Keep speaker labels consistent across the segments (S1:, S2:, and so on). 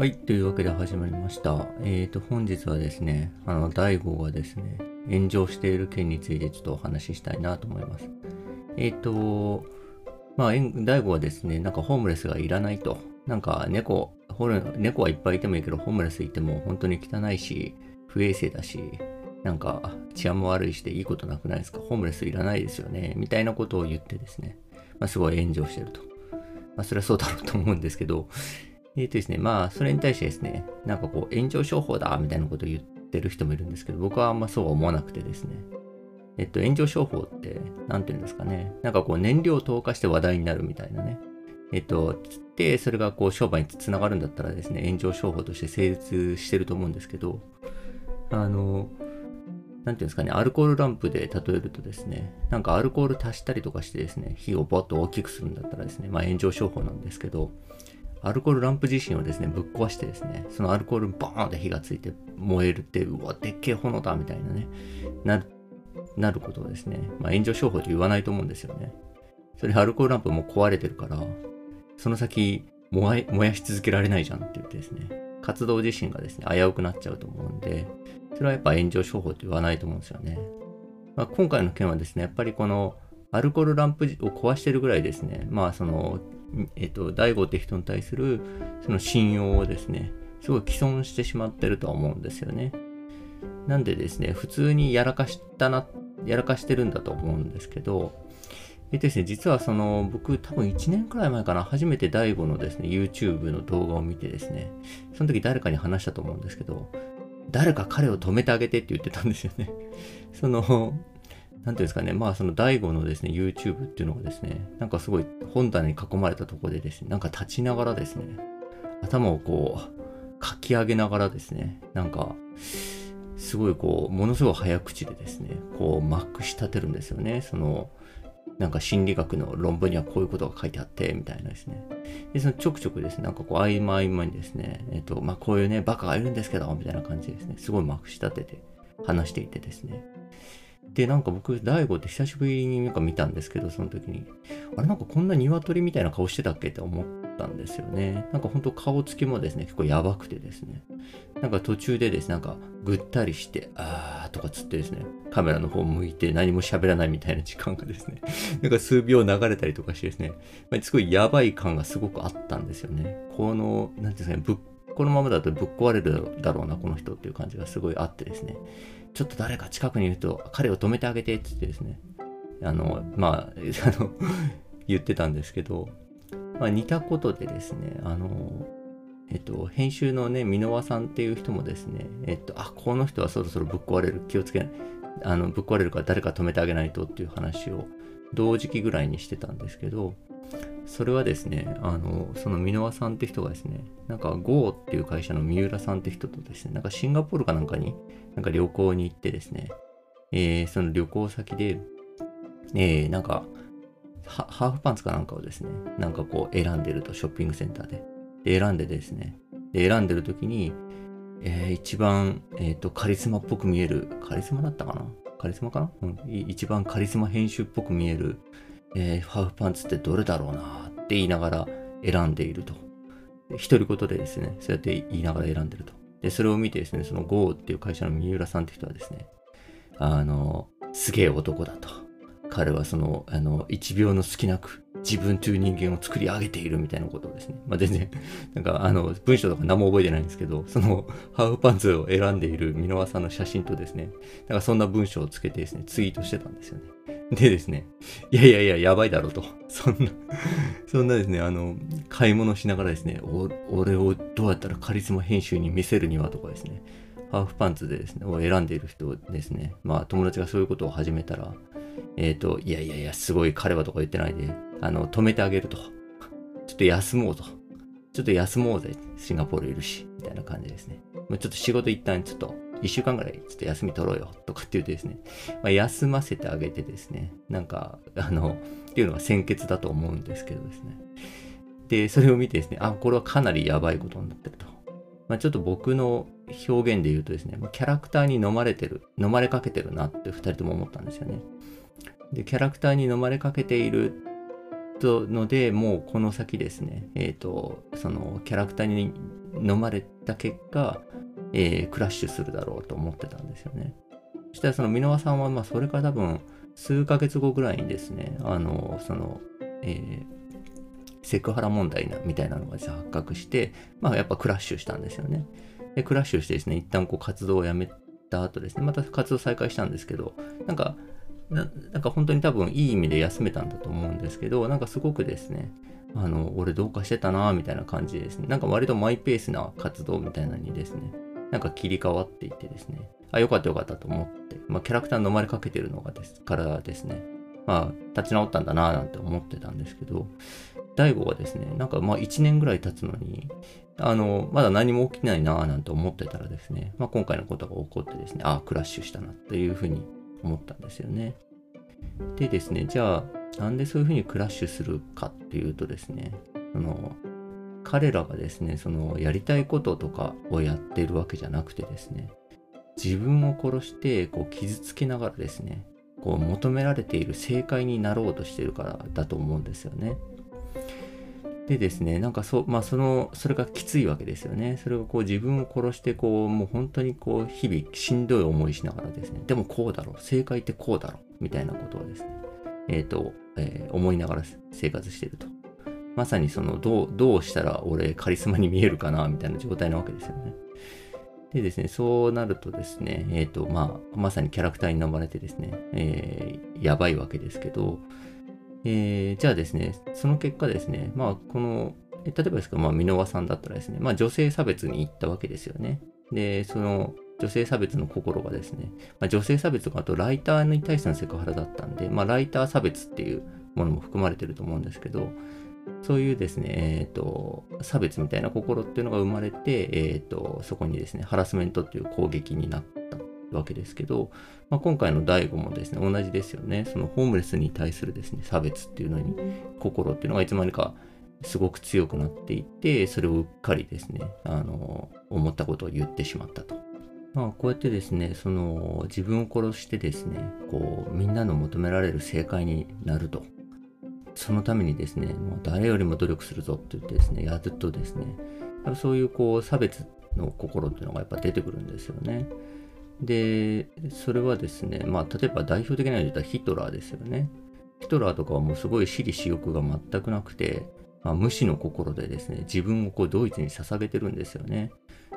S1: はい、というわけで始まりました。えーと、本日はですね、あの、大悟がですね、炎上している件についてちょっとお話ししたいなと思います。えーと、まあ、えん大悟はですね、なんかホームレスがいらないと。なんか猫、猫はいっぱいいてもいいけど、ホームレスいても本当に汚いし、不衛生だし、なんか治安も悪いしでいいことなくないですか？ホームレスいらないですよね。みたいなことを言ってですね、まあ、すごい炎上してると。まあ、それはそうだろうと思うんですけど、えっ、とですね、まあ、それに対してですね、なんかこう、炎上商法だみたいなことを言ってる人もいるんですけど、僕はあんまそうは思わなくてですね、えっと、炎上商法って、なんていうんですかね、なんかこう、燃料を投下して話題になるみたいなね、えっと、で、それがこう、商売につながるんだったらですね、炎上商法として成立してると思うんですけど、あの、なんていうんですかね、アルコールランプで例えるとですね、なんかアルコール足したりとかしてですね、火をボッと大きくするんだったらですね、まあ炎上商法なんですけど、アルコールランプ自身をですね、ぶっ壊してですね、そのアルコールにボーンって火がついて燃えるって、うわ、でっけえ炎だみたいなね、なる、なることをですね、まあ炎上商法と言わないと思うんですよね。それアルコールランプも壊れてるから、その先燃え、燃やし続けられないじゃんって言ってですね、活動自身がですね、危うくなっちゃうと思うんで、それはやっぱ炎上商法と言わないと思うんですよね。まあ、今回の件はですね、やっぱりこのアルコールランプを壊してるぐらいですね、まあその、えっと、大悟って人に対するその信用をですね、すごい毀損してしまってるとは思うんですよね。なんでですね、普通にやらかしたな、やらかしてるんだと思うんですけど、えっとですね、実はその、僕多分1年くらい前かな、初めて大悟のですね、YouTube の動画を見てですね、その時誰かに話したと思うんですけど、誰か彼を止めてあげてって言ってたんですよね。その、なんていうんですかね、まあその DAIGO のですね、YouTube っていうのがですね、なんかすごい本棚に囲まれたところでですね、なんか立ちながらですね、頭をこう、かき上げながらですね、なんか、すごいこう、ものすごい早口でですね、こう、まくし立てるんですよね。その、なんか心理学の論文にはこういうことが書いてあって、みたいなですね。で、そのちょくちょくですね、なんかこう、合間合間にですね、えっ、と、まあ、こういうね、バカがいるんですけど、みたいな感じでですね、すごいまくし立てて話していてですね。で、なんか僕、大悟って久しぶりになんか見たんですけど、その時に、あれなんかこんな鶏みたいな顔してたっけって思ったんですよね。なんかほんと顔つきもですね、結構やばくてですね。なんか途中でですね、なんかぐったりして、あーとかつってですね、カメラの方向いて何も喋らないみたいな時間がですね、なんか数秒流れたりとかしてですね、まあすごいやばい感がすごくあったんですよね。この、なんていうんですかね、ぶこのままだとぶっ壊れるだろうな、この人っていう感じがすごいあってですね。ちょっと誰か近くにいると、彼を止めてあげてって言ってですね。あの、まあ、あの、言ってたんですけど、まあ似たことでですね、あの、えっと、編集のね、箕輪さんっていう人もですね、えっと、あ、この人はそろそろぶっ壊れる、気をつけない。あの、ぶっ壊れるから誰か止めてあげないとっていう話を同時期ぐらいにしてたんですけど、それはですね、あの、その箕輪さんって人がですね、なんか GO っていう会社の三浦さんって人とですね、なんかシンガポールかなんかに、なんか旅行に行ってですね、えー、その旅行先で、えー、なんか、ハーフパンツかなんかをですね、なんかこう選んでると、ショッピングセンターで。で、選んでですね、で、選んでる時に、えー、一番、えっ、と、カリスマっぽく見える、カリスマだったかな？カリスマかな？うん。一番カリスマ編集っぽく見える、えー、ハーフパンツってどれだろうなって言いながら選んでいると。独り言でですね、そうやって言いながら選んでると。で、それを見てですね、その GO っていう会社の三浦さんって人はですね、あの、すげえ男だと。彼はその、あの、一秒の隙なく自分という人間を作り上げているみたいなことをですね。まあ、全然、なんかあの、文章とか何も覚えてないんですけど、その、ハーフパンツを選んでいる箕輪さんの写真とですね、なんかそんな文章をつけてですね、ツイートしてたんですよね。でですね、いやいやいや、やばいだろうと。そんな、そんなですね、あの、買い物しながらですね、お俺をどうやったらカリスマ編集に見せるにはとかですね、ハーフパンツでですね、を選んでいる人ですね、まあ友達がそういうことを始めたら、えっ、と、いやいやいや、すごい彼はとか言ってないで、あの、止めてあげると。ちょっと休もうと。ちょっと休もうぜ。シンガポールいるし。みたいな感じですね。まあ、ちょっと仕事一旦ちょっと、一週間ぐらいちょっと休み取ろうよ。とかって言ってですね。まあ、休ませてあげてですね。なんか、あの、っていうのが先決だと思うんですけどですね。で、それを見てですね、あ、これはかなりやばいことになってると。まあ、ちょっと僕の表現で言うとですね、ま、キャラクターに飲まれてる、飲まれかけてるなって二人とも思ったんですよね。で、キャラクターに飲まれかけているとので、もうこの先ですね、えっ、と、そのキャラクターに飲まれた結果、えー、クラッシュするだろうと思ってたんですよね。そしたらその箕輪さんは、まあ、それから多分、数ヶ月後ぐらいにですね、あの、その、えー、セクハラ問題なみたいなのが発覚して、まあ、やっぱクラッシュしたんですよね。で、クラッシュしてですね、一旦こう活動をやめた後ですね、また活動再開したんですけど、なんか、ななんか本当に多分いい意味で休めたんだと思うんですけど、なんかすごくですね、あの、俺どうかしてたなみたいな感じですね、なんか割とマイペースな活動みたいなのにですね、なんか切り替わっていってですね、あ、よかったよかったと思って、まあ、キャラクター飲まれかけてるのがですからですね、まあ、立ち直ったんだななんて思ってたんですけど、大悟がですね、なんかまあ1年ぐらい経つのに、あの、まだ何も起きないななんて思ってたらですね、まあ今回のことが起こってですね、ああ、クラッシュしたなというふうに思ったんですよね。でですね、じゃあ、なんでそういうふうにクラッシュするかっていうとですね、その、彼らがですね、その、やりたいこととかをやってるわけじゃなくてですね、自分を殺して、こう、傷つけながらですね、こう、求められている正解になろうとしてるからだと思うんですよね。でですね、なんかそ、まあその、それがきついわけですよね。それがこう自分を殺して、こう、もう本当にこう、日々しんどい思いしながらですね、でもこうだろう、正解ってこうだろう、みたいなことをですね、えっ、ー、と、えー、思いながら生活してると。まさにその、どう、どうしたら俺カリスマに見えるかな、みたいな状態なわけですよね。でですね、そうなるとですね、えっ、ー、と、まあ、まさにキャラクターに飲まれてですね、えー、やばいわけですけど、えー、じゃあですね、その結果ですね、まあ、この、例えばですけど、まあ、箕輪さんだったらですね、まあ、女性差別に行ったわけですよね。で、その、女性差別の心がですね、まあ、女性差別とかあとライターに対してのセクハラだったんで、まあ、ライター差別っていうものも含まれてると思うんですけど、そういうですね、えっ、ー、と、差別みたいな心っていうのが生まれて、えっ、ー、と、そこにですね、ハラスメントっていう攻撃になったわけですけど、まあ、今回の DAIGO もですね、同じですよね。そのホームレスに対するですね、差別っていうのに、心っていうのがいつまにかすごく強くなっていて、それをうっかりですね、あの、思ったことを言ってしまったと。まあ、こうやってですね、その自分を殺してですね、こう、みんなの求められる正解になると。そのためにですね、もう誰よりも努力するぞって言ってですね、やるとですね、そういうこう差別の心っていうのがやっぱ出てくるんですよね。で、それはですね、まあ、例えば代表的なので言ったらヒトラーですよね。ヒトラーとかはもうすごい私利私欲が全くなくて、まあ、無視の心でですね、自分をこうドイツに捧げてるんですよね。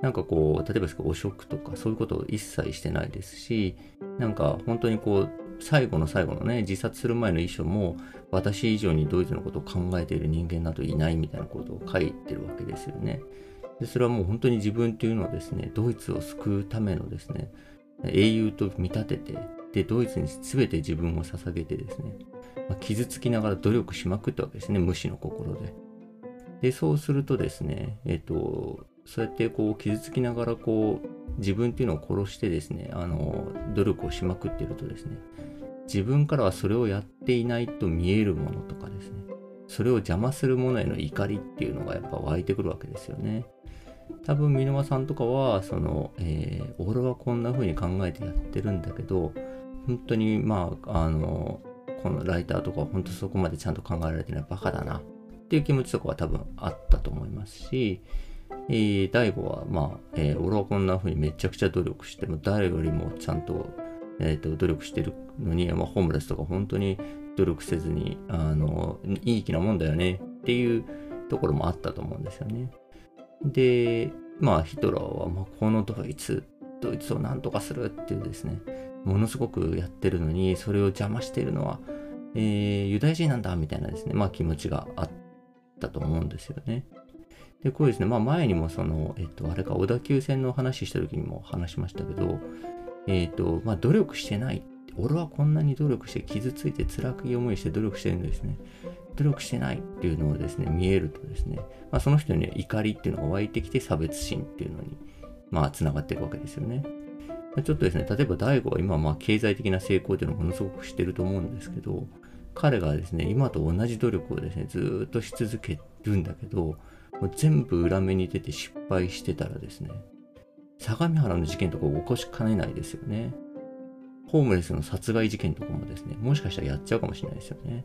S1: なんかこう、例えば汚職とかそういうことを一切してないですし、なんか本当にこう、最後の最後のね、自殺する前の遺書も、私以上にドイツのことを考えている人間などいないみたいなことを書いてるわけですよね。でそれはもう本当に自分っていうのはですね、ドイツを救うためのですね、英雄と見立てて、で、ドイツに全て自分を捧げてですね、まあ、傷つきながら努力しまくったわけですね、無視の心で。で、そうするとですね、え、ー、と、そうやってこう傷つきながらこう自分っていうのを殺してですね、あの、努力をしまくってるとですね、自分からはそれをやっていないと見えるものとかですね、それを邪魔するものへの怒りっていうのがやっぱ湧いてくるわけですよね。多分箕輪さんとかはその、えー、俺はこんな風に考えてやってるんだけど本当にまああのこのライターとか本当そこまでちゃんと考えられてないバカだなっていう気持ちとかは多分あったと思いますし、えー、大悟はまあ、えー、俺はこんな風にめちゃくちゃ努力しても誰よりもちゃんと,、えーと、努力してるのに、まあ、ホームレスとか本当に努力せずにあのいい気なもんだよねっていうところもあったと思うんですよね。で、まあヒトラーは、まあ、このドイツ、ドイツを何とかするっていうですね、ものすごくやってるのに、それを邪魔しているのは、えー、ユダヤ人なんだみたいなですね、まあ気持ちがあったと思うんですよね。で、こうですね、まあ前にもその、えっと、あれか、小田急線の話した時にも話しましたけど、えっと、まあ努力してない。俺はこんなに努力して傷ついて辛くい思いして努力してるんですね。努力してないっていうのをですね、見えるとですね、まあ、その人に怒りっていうのが湧いてきて差別心っていうのに、まあ、つながっていくわけですよね。ちょっとですね、例えば大悟は今、まあ、経済的な成功っていうのをものすごくしてると思うんですけど、彼がですね、今と同じ努力をですね、ずっとし続けるんだけど、もう全部裏目に出て失敗してたらですね、相模原の事件とか起こしかねないですよね。ホームレスの殺害事件とかもですね、もしかしたらやっちゃうかもしれないですよね。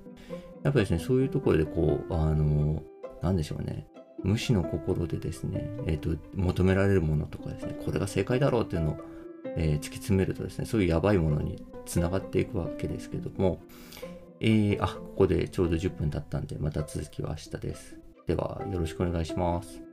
S1: やっぱですね、そういうところでこう、あの、なんでしょうね。無視の心でですね、えっ、と、求められるものとかですね、これが正解だろうっていうのを、えー突き詰めるとですね、そういうやばいものにつながっていくわけですけども、えー、あ、ここでちょうど10分経ったんで、また続きは明日です。では、よろしくお願いします。